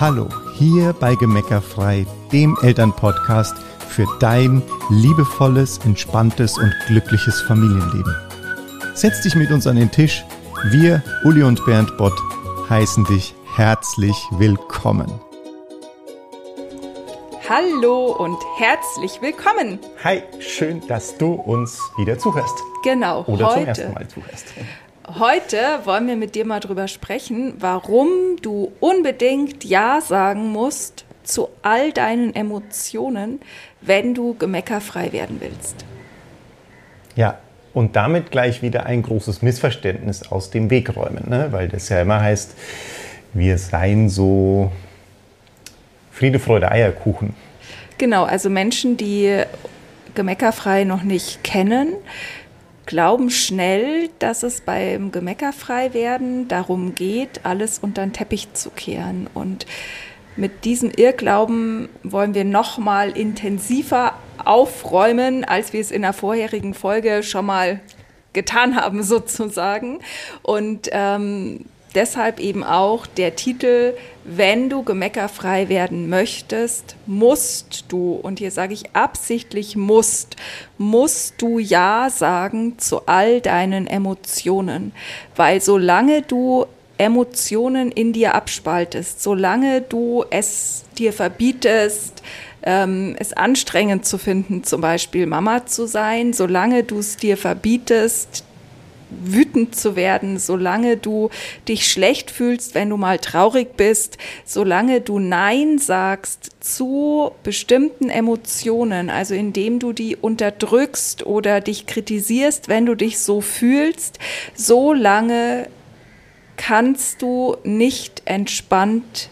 Hallo, hier bei Gemeckerfrei, dem Elternpodcast für dein liebevolles, entspanntes und glückliches Familienleben. Setz dich mit uns an den Tisch. Wir, Uli und Bernd Bott, heißen dich herzlich willkommen. Hallo und herzlich willkommen. Hi, schön, dass du uns wieder zuhörst. Genau, Oder heute. zum ersten Mal zuhörst. Heute wollen wir mit dir mal drüber sprechen, warum du unbedingt Ja sagen musst zu all deinen Emotionen, wenn du gemeckerfrei werden willst. Ja, und damit gleich wieder ein großes Missverständnis aus dem Weg räumen, ne? weil das ja immer heißt, wir seien so Friede, Freude, Eierkuchen. Genau, also Menschen, die gemeckerfrei noch nicht kennen, glauben schnell, dass es beim Gemeckerfrei werden darum geht, alles unter den Teppich zu kehren. Und mit diesem Irrglauben wollen wir noch mal intensiver aufräumen, als wir es in der vorherigen Folge schon mal getan haben, sozusagen. Und ähm, deshalb eben auch der Titel, wenn du gemeckerfrei werden möchtest, musst du, und hier sage ich absichtlich musst, musst du Ja sagen zu all deinen Emotionen. Weil solange du Emotionen in dir abspaltest, solange du es dir verbietest, ähm, es anstrengend zu finden, zum Beispiel Mama zu sein, solange du es dir verbietest, wütend zu werden, solange du dich schlecht fühlst, wenn du mal traurig bist, solange du Nein sagst zu bestimmten Emotionen, also indem du die unterdrückst oder dich kritisierst, wenn du dich so fühlst, solange kannst du nicht entspannt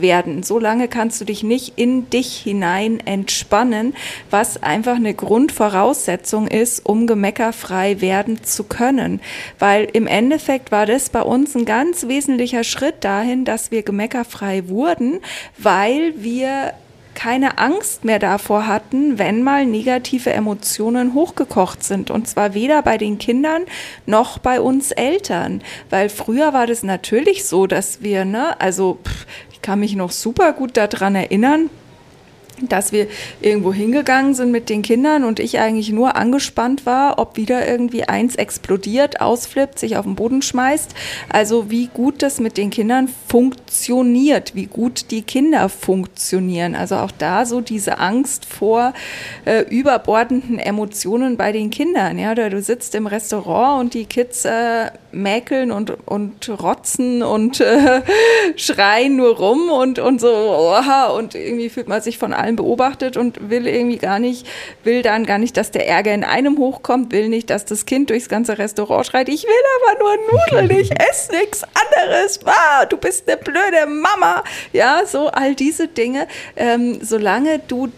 werden. Solange kannst du dich nicht in dich hinein entspannen, was einfach eine Grundvoraussetzung ist, um gemeckerfrei werden zu können. Weil im Endeffekt war das bei uns ein ganz wesentlicher Schritt dahin, dass wir gemeckerfrei wurden, weil wir keine Angst mehr davor hatten, wenn mal negative Emotionen hochgekocht sind. Und zwar weder bei den Kindern noch bei uns Eltern. Weil früher war das natürlich so, dass wir, ne, also pff, kann mich noch super gut daran erinnern, dass wir irgendwo hingegangen sind mit den Kindern und ich eigentlich nur angespannt war, ob wieder irgendwie eins explodiert, ausflippt, sich auf den Boden schmeißt. Also wie gut das mit den Kindern funktioniert, wie gut die Kinder funktionieren. Also auch da so diese Angst vor äh, überbordenden Emotionen bei den Kindern. Ja, du sitzt im Restaurant und die Kids äh, mäkeln und, und rotzen und äh, schreien nur rum und, und so, oha, und irgendwie fühlt man sich von allen beobachtet und will irgendwie gar nicht, will dann gar nicht, dass der Ärger in einem hochkommt, will nicht, dass das Kind durchs ganze Restaurant schreit, ich will aber nur Nudeln, ich esse nichts anderes, ah, du bist eine blöde Mama, ja, so all diese Dinge, ähm, solange du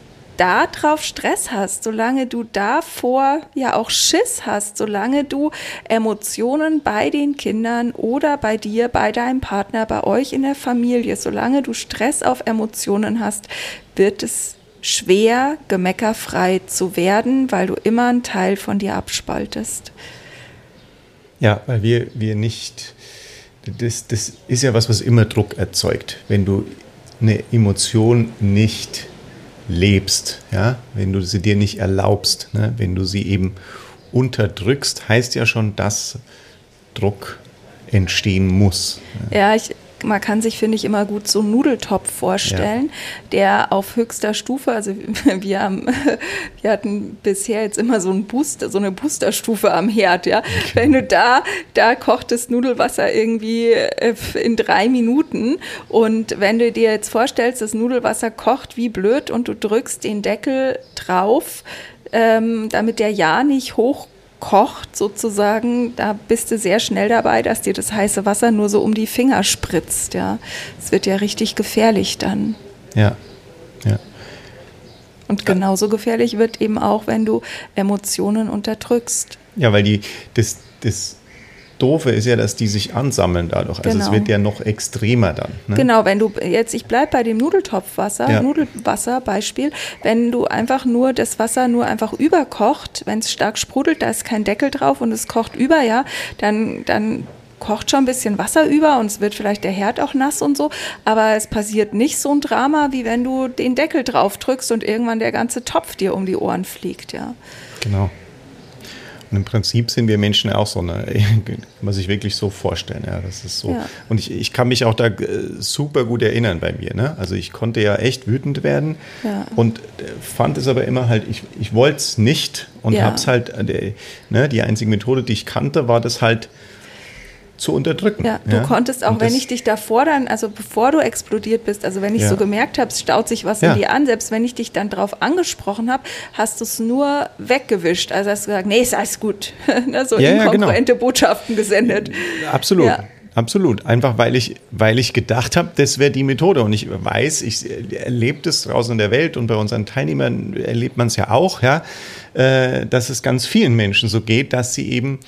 da drauf Stress hast, solange du davor ja auch Schiss hast, solange du Emotionen bei den Kindern oder bei dir, bei deinem Partner, bei euch in der Familie, solange du Stress auf Emotionen hast, wird es schwer, gemeckerfrei zu werden, weil du immer einen Teil von dir abspaltest. Ja, weil wir, wir nicht, das, das ist ja was, was immer Druck erzeugt, wenn du eine Emotion nicht lebst, ja, wenn du sie dir nicht erlaubst, ne? wenn du sie eben unterdrückst, heißt ja schon, dass Druck entstehen muss. Ja, ich, man kann sich, finde ich, immer gut so einen Nudeltopf vorstellen, ja. der auf höchster Stufe, also wir haben, wir hatten bisher jetzt immer so, ein Booster, so eine Boosterstufe am Herd, ja. Okay. Wenn du da, da kocht das Nudelwasser irgendwie äh, in drei Minuten und wenn du dir jetzt vorstellst, das Nudelwasser kocht wie blöd und du drückst den Deckel drauf, ähm, damit der ja nicht hochkommt, kocht sozusagen, da bist du sehr schnell dabei, dass dir das heiße Wasser nur so um die Finger spritzt. Ja, es wird ja richtig gefährlich dann. Ja, ja. Und genauso gefährlich wird eben auch, wenn du Emotionen unterdrückst. Ja, weil die das das Doofe ist ja, dass die sich ansammeln dadurch. Also Genau. es wird ja noch extremer dann. Ne? Genau, wenn du jetzt, ich bleib bei dem Nudeltopfwasser, Ja. Nudelwasser Beispiel, wenn du einfach nur das Wasser nur einfach überkocht, wenn es stark sprudelt, da ist kein Deckel drauf und es kocht über, ja, dann, dann kocht schon ein bisschen Wasser über und es wird vielleicht der Herd auch nass und so, aber es passiert nicht so ein Drama, wie wenn du den Deckel drauf drückst und irgendwann der ganze Topf dir um die Ohren fliegt, ja. Genau. Und im Prinzip sind wir Menschen auch so, ne? kann man sich wirklich so vorstellen. Ja, das ist so. Ja. Und ich, ich kann mich auch da äh, super gut erinnern bei mir. Ne? Also ich konnte ja echt wütend werden ja. und äh, fand es aber immer halt, ich, ich wollte es nicht und ja. habe es halt, äh, ne, die einzige Methode, die ich kannte, war das halt zu unterdrücken. Ja, du ja? konntest auch, wenn ich dich davor dann, also bevor du explodiert bist, also wenn ich ja. so gemerkt habe, es staut sich was ja. in dir an, selbst wenn ich dich dann drauf angesprochen habe, hast du es nur weggewischt. Also hast du gesagt, nee, ist alles gut. Ne, so inkongruente genau. Botschaften gesendet. Absolut. Absolut. Einfach weil ich, weil ich gedacht habe, das wäre die Methode. Und ich weiß, ich erlebe das draußen in der Welt und bei unseren Teilnehmern erlebt man es ja auch, ja, äh, dass es ganz vielen Menschen so geht, dass sie eben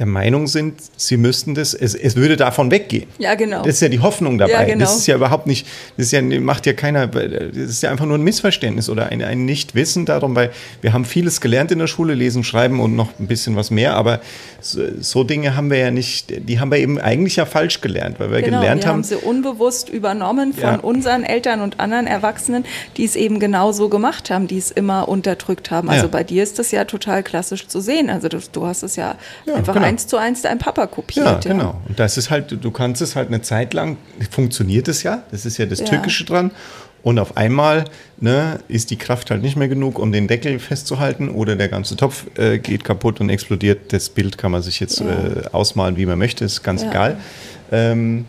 der Meinung sind, sie müssten das, es, es würde davon weggehen. Ja, genau. Das ist ja die Hoffnung dabei. Ja, genau. Das ist ja überhaupt nicht, das ist ja, macht ja keiner, das ist ja einfach nur ein Missverständnis oder ein, ein Nichtwissen darum, weil wir haben vieles gelernt in der Schule, lesen, schreiben und noch ein bisschen was mehr, aber so, so Dinge haben wir ja nicht, die haben wir eben eigentlich ja falsch gelernt, weil wir genau, gelernt wir haben. haben sie unbewusst übernommen von ja. unseren Eltern und anderen Erwachsenen, die es eben genau so gemacht haben, die es immer unterdrückt haben. Also ja. bei dir ist das ja total klassisch zu sehen. Also du, du hast es ja, einfach genau eins zu eins dein Papa kopiert. Ja, ja, genau. Und das ist halt, du kannst es halt eine Zeit lang, funktioniert es ja, das ist ja das ja. Tückische dran. Und auf einmal ne, ist die Kraft halt nicht mehr genug, um den Deckel festzuhalten oder der ganze Topf äh, geht kaputt und explodiert. Das Bild kann man sich jetzt ja. äh, ausmalen, wie man möchte, ist ganz ja. egal. Ähm,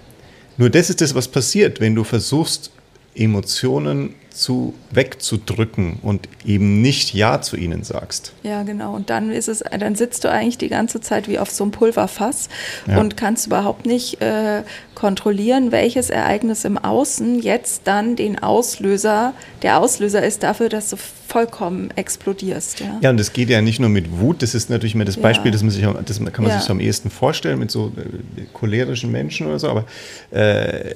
nur das ist das, was passiert, wenn du versuchst, Emotionen zu wegzudrücken und eben nicht Ja zu ihnen sagst. Ja, genau. Und dann ist es, dann sitzt du eigentlich die ganze Zeit wie auf so einem Pulverfass ja. und kannst überhaupt nicht äh, kontrollieren, welches Ereignis im Außen jetzt dann den Auslöser, der Auslöser ist dafür, dass du vollkommen explodierst. Ja, ja und das geht ja nicht nur mit Wut, das ist natürlich immer das Beispiel, ja. das, man sich, das kann man ja. sich so am ehesten vorstellen mit so äh, cholerischen Menschen oder so, aber äh,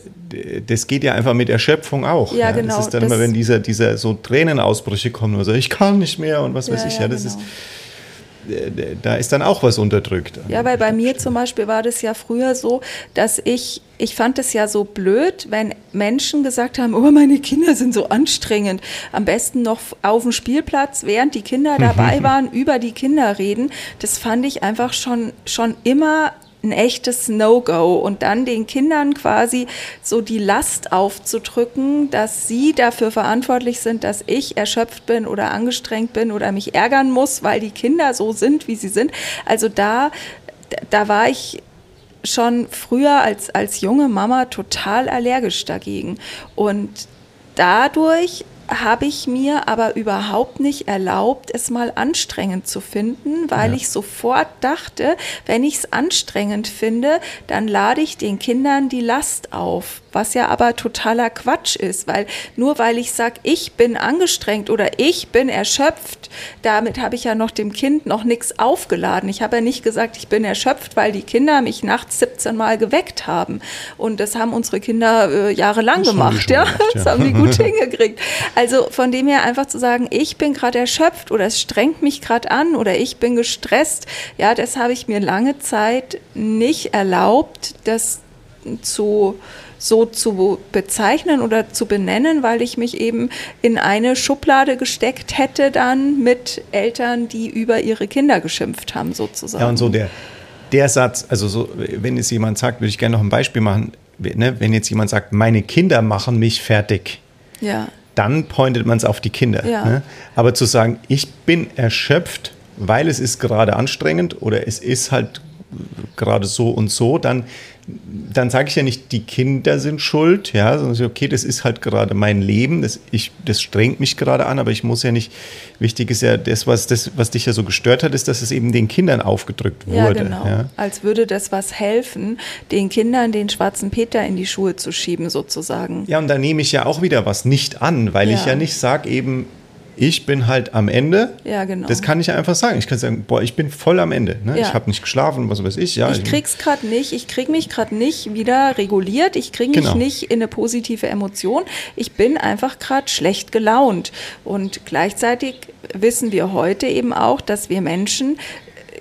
das geht ja einfach mit Erschöpfung auch. Ja, genau. Das ist dann das immer, wenn dieser, dieser so Tränenausbrüche kommen oder so, ich kann nicht mehr und was weiß ich, ja, das genau. ist da ist dann auch was unterdrückt. Ja, weil bei mir zum Beispiel war das ja früher so, dass ich, ich fand es ja so blöd, wenn Menschen gesagt haben, oh, meine Kinder sind so anstrengend. Am besten noch auf dem Spielplatz, während die Kinder dabei waren, über die Kinder reden. Das fand ich einfach schon, schon immer ein echtes No-Go und dann den Kindern quasi so die Last aufzudrücken, dass sie dafür verantwortlich sind, dass ich erschöpft bin oder angestrengt bin oder mich ärgern muss, weil die Kinder so sind, wie sie sind. Also da, da war ich schon früher als, als junge Mama total allergisch dagegen. Und dadurch habe ich mir aber überhaupt nicht erlaubt, es mal anstrengend zu finden, weil ja. ich sofort dachte, wenn ich es anstrengend finde, dann lade ich den Kindern die Last auf was ja aber totaler Quatsch ist, weil nur weil ich sage, ich bin angestrengt oder ich bin erschöpft, damit habe ich ja noch dem Kind noch nichts aufgeladen. Ich habe ja nicht gesagt, ich bin erschöpft, weil die Kinder mich nachts 17 Mal geweckt haben. Und das haben unsere Kinder äh, jahrelang das gemacht, ja? Gemacht, ja. Das haben die gut hingekriegt. Also von dem her einfach zu sagen, ich bin gerade erschöpft oder es strengt mich gerade an oder ich bin gestresst, ja, das habe ich mir lange Zeit nicht erlaubt, das zu so zu bezeichnen oder zu benennen, weil ich mich eben in eine Schublade gesteckt hätte dann mit Eltern, die über ihre Kinder geschimpft haben, sozusagen. Ja, und so der, der Satz, also so, wenn es jemand sagt, würde ich gerne noch ein Beispiel machen, ne, wenn jetzt jemand sagt, meine Kinder machen mich fertig. Ja. Dann pointet man es auf die Kinder. Ja. Ne? Aber zu sagen, ich bin erschöpft, weil es ist gerade anstrengend oder es ist halt gerade so und so, dann dann sage ich ja nicht, die Kinder sind schuld, ja, sondern okay, das ist halt gerade mein Leben, das, ich, das strengt mich gerade an, aber ich muss ja nicht, wichtig ist ja, das was, das, was dich ja so gestört hat, ist, dass es eben den Kindern aufgedrückt wurde. Ja, genau. Ja? Als würde das was helfen, den Kindern den schwarzen Peter in die Schuhe zu schieben, sozusagen. Ja, und da nehme ich ja auch wieder was nicht an, weil ja. ich ja nicht sage eben, ich bin halt am Ende. Ja, genau. Das kann ich ja einfach sagen. Ich kann sagen, boah, ich bin voll am Ende. Ne? Ja. Ich habe nicht geschlafen, was weiß ich. Ja, ich krieg's gerade nicht. Ich krieg mich gerade nicht wieder reguliert. Ich kriege mich genau. nicht in eine positive Emotion. Ich bin einfach gerade schlecht gelaunt. Und gleichzeitig wissen wir heute eben auch, dass wir Menschen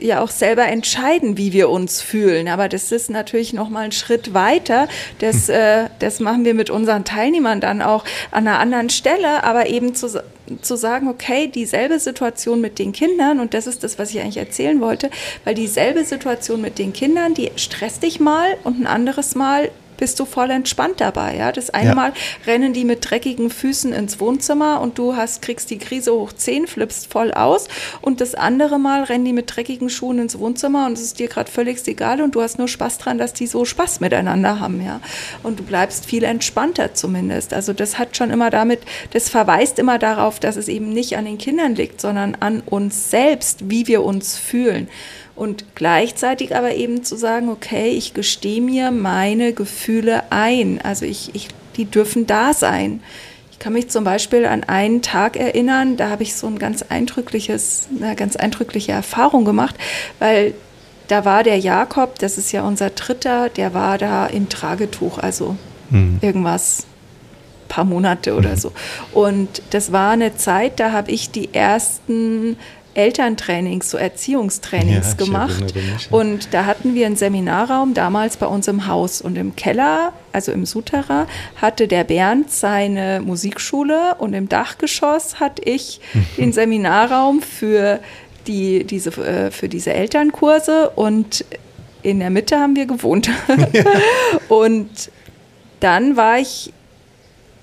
ja auch selber entscheiden, wie wir uns fühlen. Aber das ist natürlich noch mal ein Schritt weiter. Das, hm. äh, das machen wir mit unseren Teilnehmern dann auch an einer anderen Stelle, aber eben zu, zu sagen, okay, dieselbe Situation mit den Kindern, und das ist das, was ich eigentlich erzählen wollte, weil dieselbe Situation mit den Kindern, die stresst dich mal und ein anderes Mal bist du voll entspannt dabei. Ja? Das eine ja. Mal rennen die mit dreckigen Füßen ins Wohnzimmer und du hast, kriegst die Krise hoch 10, flippst voll aus. Und das andere Mal rennen die mit dreckigen Schuhen ins Wohnzimmer und es ist dir gerade völlig egal und du hast nur Spaß dran, dass die so Spaß miteinander haben. Ja? Und du bleibst viel entspannter zumindest. Also das hat schon immer damit, das verweist immer darauf, dass es eben nicht an den Kindern liegt, sondern an uns selbst, wie wir uns fühlen und gleichzeitig aber eben zu sagen, okay, ich gestehe mir meine Gefühle ein. Also ich, ich, die dürfen da sein. Ich kann mich zum Beispiel an einen Tag erinnern, da habe ich so ein ganz eindrückliches, eine ganz eindrückliche Erfahrung gemacht, weil da war der Jakob, das ist ja unser Dritter, der war da im Tragetuch, also mhm. irgendwas paar Monate oder mhm. so. Und das war eine Zeit, da habe ich die ersten Elterntrainings, so Erziehungstrainings ja, gemacht. Mich, ja. Und da hatten wir einen Seminarraum damals bei uns im Haus. Und im Keller, also im Souterrain, hatte der Bernd seine Musikschule und im Dachgeschoss hatte ich den Seminarraum für, die, diese, äh, für diese Elternkurse und in der Mitte haben wir gewohnt. Ja. und dann war ich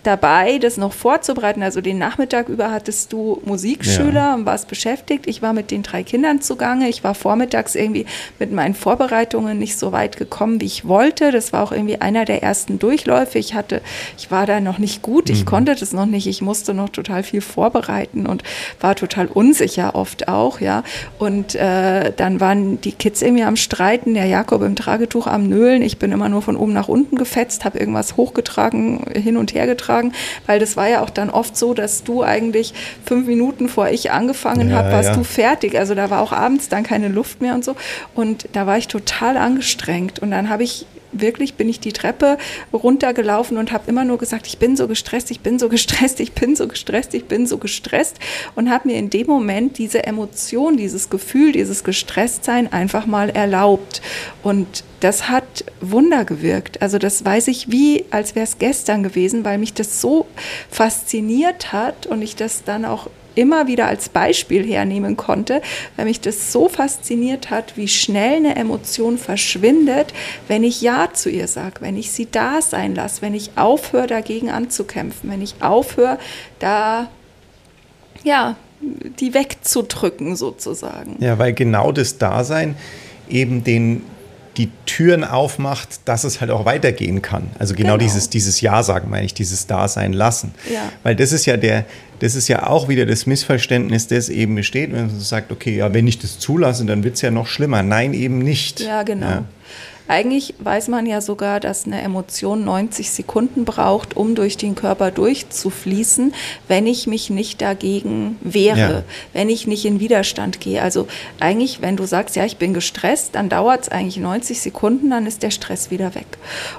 dabei, das noch vorzubereiten. Also den Nachmittag über hattest du Musikschüler ja. und warst beschäftigt. Ich war mit den drei Kindern zugange. Ich war vormittags irgendwie mit meinen Vorbereitungen nicht so weit gekommen, wie ich wollte. Das war auch irgendwie einer der ersten Durchläufe. Ich hatte, ich war da noch nicht gut. Ich mhm. konnte das noch nicht. Ich musste noch total viel vorbereiten und war total unsicher oft auch, ja. Und äh, dann waren die Kids irgendwie am Streiten, der Jakob im Tragetuch am Nölen. Ich bin immer nur von oben nach unten gefetzt, habe irgendwas hochgetragen, hin und her getragen beitragen, weil das war ja auch dann oft so, dass du eigentlich fünf Minuten vor ich angefangen ja, habe, warst ja. du fertig. Also da war auch abends dann keine Luft mehr und so. Und da war ich total angestrengt. Und dann habe ich wirklich bin ich die Treppe runtergelaufen und habe immer nur gesagt, ich bin so gestresst, ich bin so gestresst, ich bin so gestresst, ich bin so gestresst und habe mir in dem Moment diese Emotion, dieses Gefühl, dieses Gestresstsein einfach mal erlaubt. Und das hat Wunder gewirkt. Also das weiß ich wie, als wäre es gestern gewesen, weil mich das so fasziniert hat und ich das dann auch immer wieder als Beispiel hernehmen konnte, weil mich das so fasziniert hat, wie schnell eine Emotion verschwindet, wenn ich Ja zu ihr sage, wenn ich sie da sein lasse, wenn ich aufhöre, dagegen anzukämpfen, wenn ich aufhöre, da, ja, die wegzudrücken sozusagen. Ja, weil genau das Dasein eben den die Türen aufmacht, dass es halt auch weitergehen kann. Also genau, genau. dieses, dieses Ja sagen, meine ich, dieses Dasein lassen. Ja. Weil das ist ja der, das ist ja auch wieder das Missverständnis, das eben besteht, wenn man sagt, okay, ja, wenn ich das zulasse, dann wird es ja noch schlimmer. Nein, eben nicht. Ja, genau. Ja. Eigentlich weiß man ja sogar, dass eine Emotion 90 Sekunden braucht, um durch den Körper durchzufließen, wenn ich mich nicht dagegen wehre, ja. wenn ich nicht in Widerstand gehe. Also eigentlich, wenn du sagst, ja, ich bin gestresst, dann dauert es eigentlich 90 Sekunden, dann ist der Stress wieder weg.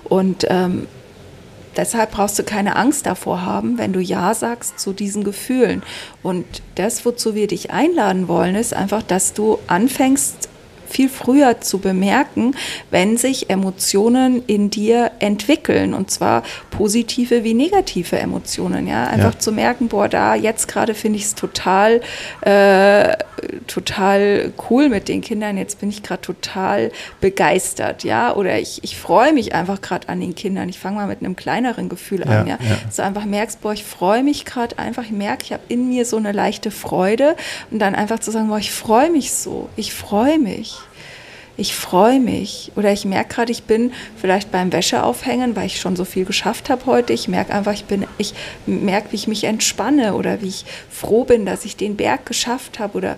Und ähm, deshalb brauchst du keine Angst davor haben, wenn du Ja sagst zu diesen Gefühlen. Und das, wozu wir dich einladen wollen, ist einfach, dass du anfängst, viel früher zu bemerken, wenn sich Emotionen in dir entwickeln und zwar positive wie negative Emotionen. Ja, einfach ja. zu merken, boah, da jetzt gerade finde ich es total, äh, total cool mit den Kindern. Jetzt bin ich gerade total begeistert, ja, oder ich, ich freue mich einfach gerade an den Kindern. Ich fange mal mit einem kleineren Gefühl an, ja, ja. Du einfach merkst, boah, ich freue mich gerade einfach. Ich merke, ich habe in mir so eine leichte Freude und dann einfach zu sagen, boah, ich freue mich so, ich freue mich ich freue mich oder ich merke gerade, ich bin vielleicht beim Wäscheaufhängen, weil ich schon so viel geschafft habe heute. Ich merke einfach, ich bin, ich merke, wie ich mich entspanne oder wie ich froh bin, dass ich den Berg geschafft habe oder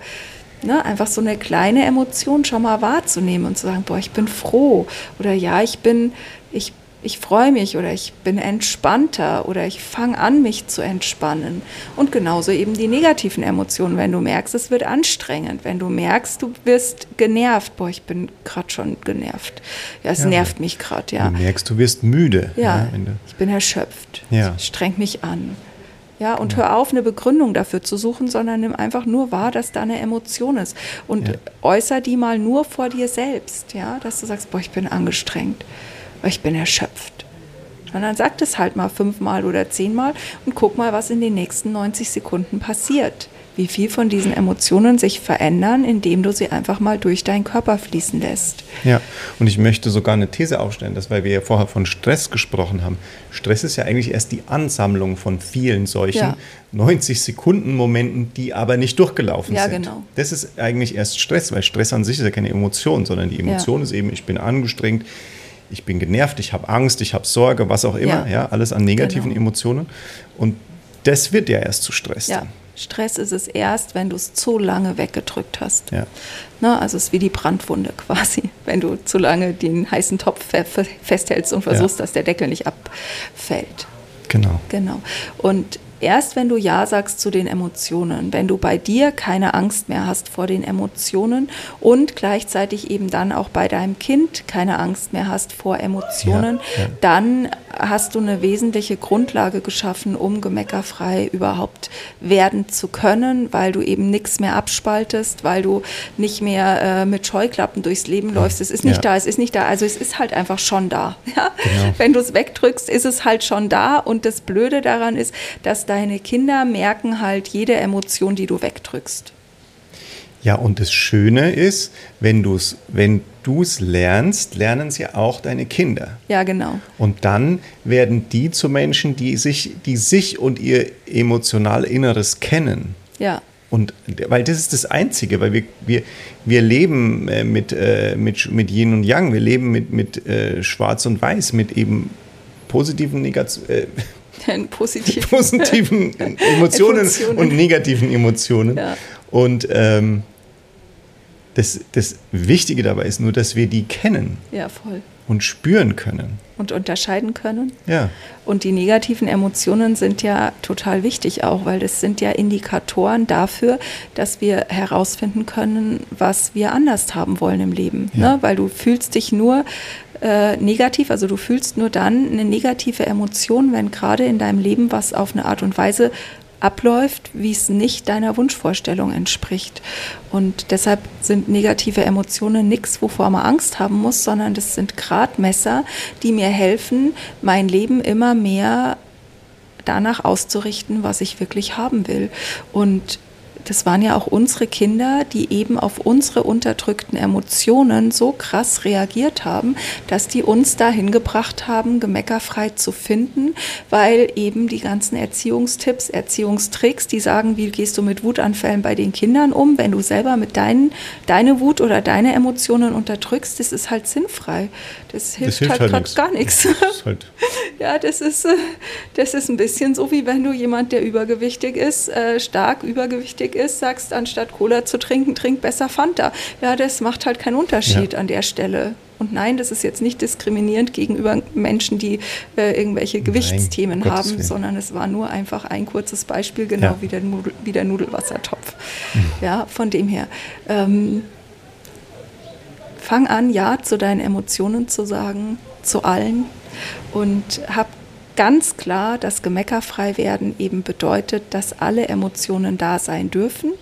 ne, einfach so eine kleine Emotion schon mal wahrzunehmen und zu sagen, boah, ich bin froh oder ja, ich bin, ich bin ich freue mich oder ich bin entspannter oder ich fange an, mich zu entspannen. Und genauso eben die negativen Emotionen, wenn du merkst, es wird anstrengend, wenn du merkst, du wirst genervt, boah, ich bin gerade schon genervt. Ja, es ja, nervt mich gerade, ja. Du merkst, du wirst müde. Ja, ja ich bin erschöpft. Ja. Ich streng mich an. Ja, und hör auf, eine Begründung dafür zu suchen, sondern nimm einfach nur wahr, dass da eine Emotion ist. Und Ja. äußer die mal nur vor dir selbst, ja, dass du sagst, boah, ich bin angestrengt, ich bin erschöpft. Und dann sag das halt mal fünfmal oder zehnmal und guck mal, was in den nächsten 90 Sekunden passiert. Wie viel von diesen Emotionen sich verändern, indem du sie einfach mal durch deinen Körper fließen lässt. Ja, und ich möchte sogar eine These aufstellen, dass weil wir ja vorher von Stress gesprochen haben. Stress ist ja eigentlich erst die Ansammlung von vielen solchen Ja. 90 Sekunden Momenten, die aber nicht durchgelaufen Ja, sind. genau. Das ist eigentlich erst Stress, weil Stress an sich ist ja keine Emotion, sondern die Emotion ist eben, ich bin angestrengt, ich bin genervt, ich habe Angst, ich habe Sorge, was auch immer, Ja. ja, alles an negativen Genau. Emotionen. Und das wird ja erst zu Stress. Ja, dann. Stress ist es erst, wenn du es zu lange weggedrückt hast. Ja. Ne, also es ist wie die Brandwunde quasi, wenn du zu lange den heißen Topf fe- fe- festhältst und versuchst, Ja. dass der Deckel nicht abfällt. Genau. Genau. Und erst wenn du Ja sagst zu den Emotionen, wenn du bei dir keine Angst mehr hast vor den Emotionen und gleichzeitig eben dann auch bei deinem Kind keine Angst mehr hast vor Emotionen, Ja, ja. dann hast du eine wesentliche Grundlage geschaffen, um gemeckerfrei überhaupt werden zu können, weil du eben nichts mehr abspaltest, weil du nicht mehr äh, mit Scheuklappen durchs Leben läufst. Es ist nicht Ja. da, es ist nicht da, also es ist halt einfach schon da. Genau. Wenn du es wegdrückst, ist es halt schon da und das Blöde daran ist, dass deine Kinder merken halt jede Emotion, die du wegdrückst. Ja, und das Schöne ist, wenn du es wenn du's lernst, lernen sie auch deine Kinder. Ja, genau. Und dann werden die zu Menschen, die sich, die sich und ihr emotional Inneres kennen. Ja. Und weil das ist das Einzige, weil wir, wir, wir leben äh, mit, äh, mit, mit Yin und Yang, wir leben mit, mit äh, Schwarz und Weiß, mit eben positiven, Negat äh, Positiv. positiven Emotionen, Emotionen. und negativen Emotionen. Ja. Und ähm, das, das Wichtige dabei ist nur, dass wir die kennen Ja, voll. und spüren können. Und unterscheiden können. Ja, Und die negativen Emotionen sind ja total wichtig auch, weil das sind ja Indikatoren dafür, dass wir herausfinden können, was wir anders haben wollen im Leben. Ja. Ne? Weil du fühlst dich nur äh, negativ, also du fühlst nur dann eine negative Emotion, wenn gerade in deinem Leben was auf eine Art und Weise abläuft, wie es nicht deiner Wunschvorstellung entspricht. Und deshalb sind negative Emotionen nichts, wovor man Angst haben muss, sondern das sind Gradmesser, die mir helfen, mein Leben immer mehr danach auszurichten, was ich wirklich haben will. Und das waren ja auch unsere Kinder, die eben auf unsere unterdrückten Emotionen so krass reagiert haben, dass die uns dahin gebracht haben, gemeckerfrei zu finden, weil eben die ganzen Erziehungstipps, Erziehungstricks, die sagen, wie gehst du mit Wutanfällen bei den Kindern um, wenn du selber mit deinen, deine Wut oder deine Emotionen unterdrückst, das ist halt sinnfrei. Das hilft, hilft halt, halt gar nichts. das halt, Ja, das ist, äh, das ist ein bisschen so, wie wenn du jemand, der übergewichtig ist, äh, stark übergewichtig ist, sagst, anstatt Cola zu trinken, trink besser Fanta. Ja, das macht halt keinen Unterschied Ja. an der Stelle. Und nein, das ist jetzt nicht diskriminierend gegenüber Menschen, die äh, irgendwelche Gewichtsthemen Gottes haben, sondern es war nur einfach ein kurzes Beispiel, genau Ja. Wie, der Nudel, wie der Nudelwassertopf. Ja, von dem her. Ähm, fang an, Ja zu deinen Emotionen zu sagen, zu allen. Und hab ganz klar, dass gemeckerfrei werden eben bedeutet, dass alle Emotionen da sein dürfen.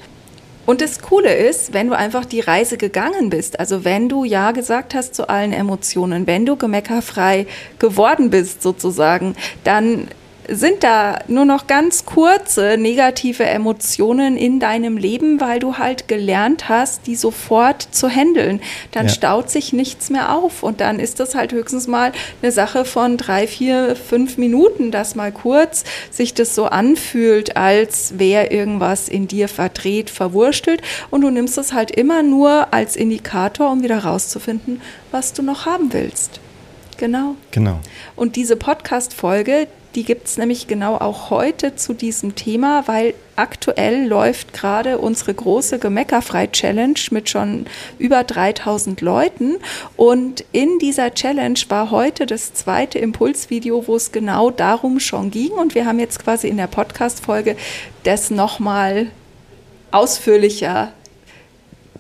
Und das Coole ist, wenn du einfach die Reise gegangen bist, also wenn du Ja gesagt hast zu allen Emotionen, wenn du gemeckerfrei geworden bist sozusagen, dann sind da nur noch ganz kurze negative Emotionen in deinem Leben, weil du halt gelernt hast, die sofort zu handeln. Dann Ja. staut sich nichts mehr auf und dann ist das halt höchstens mal eine Sache von drei, vier, fünf Minuten, dass mal kurz sich das so anfühlt, als wäre irgendwas in dir verdreht, verwurstelt und du nimmst es halt immer nur als Indikator, um wieder rauszufinden, was du noch haben willst. Genau. genau. Und diese Podcast-Folge, die gibt es nämlich genau auch heute zu diesem Thema, weil aktuell läuft gerade unsere große Gemeckerfrei-Challenge mit schon über 3000 Leuten. Und in dieser Challenge war heute das zweite Impulsvideo, wo es genau darum schon ging. Und wir haben jetzt quasi in der Podcast-Folge das nochmal ausführlicher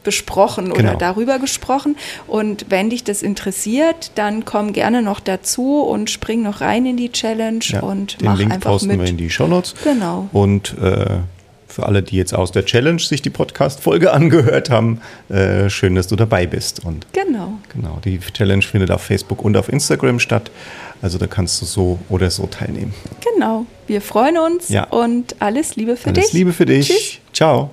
besprochen Genau. oder darüber gesprochen. Und wenn dich das interessiert, dann komm gerne noch dazu und spring noch rein in die Challenge Ja, und den mach Link einfach posten mit. wir in die Shownotes. Genau. Und äh, für alle, die jetzt aus der Challenge sich die Podcast-Folge angehört haben, äh, schön, dass du dabei bist. Und Genau. genau, die Challenge findet auf Facebook und auf Instagram statt. Also da kannst du so oder so teilnehmen. Genau. Wir freuen uns Ja. und alles Liebe für Alles dich. Liebe für dich. Tschüss. Ciao.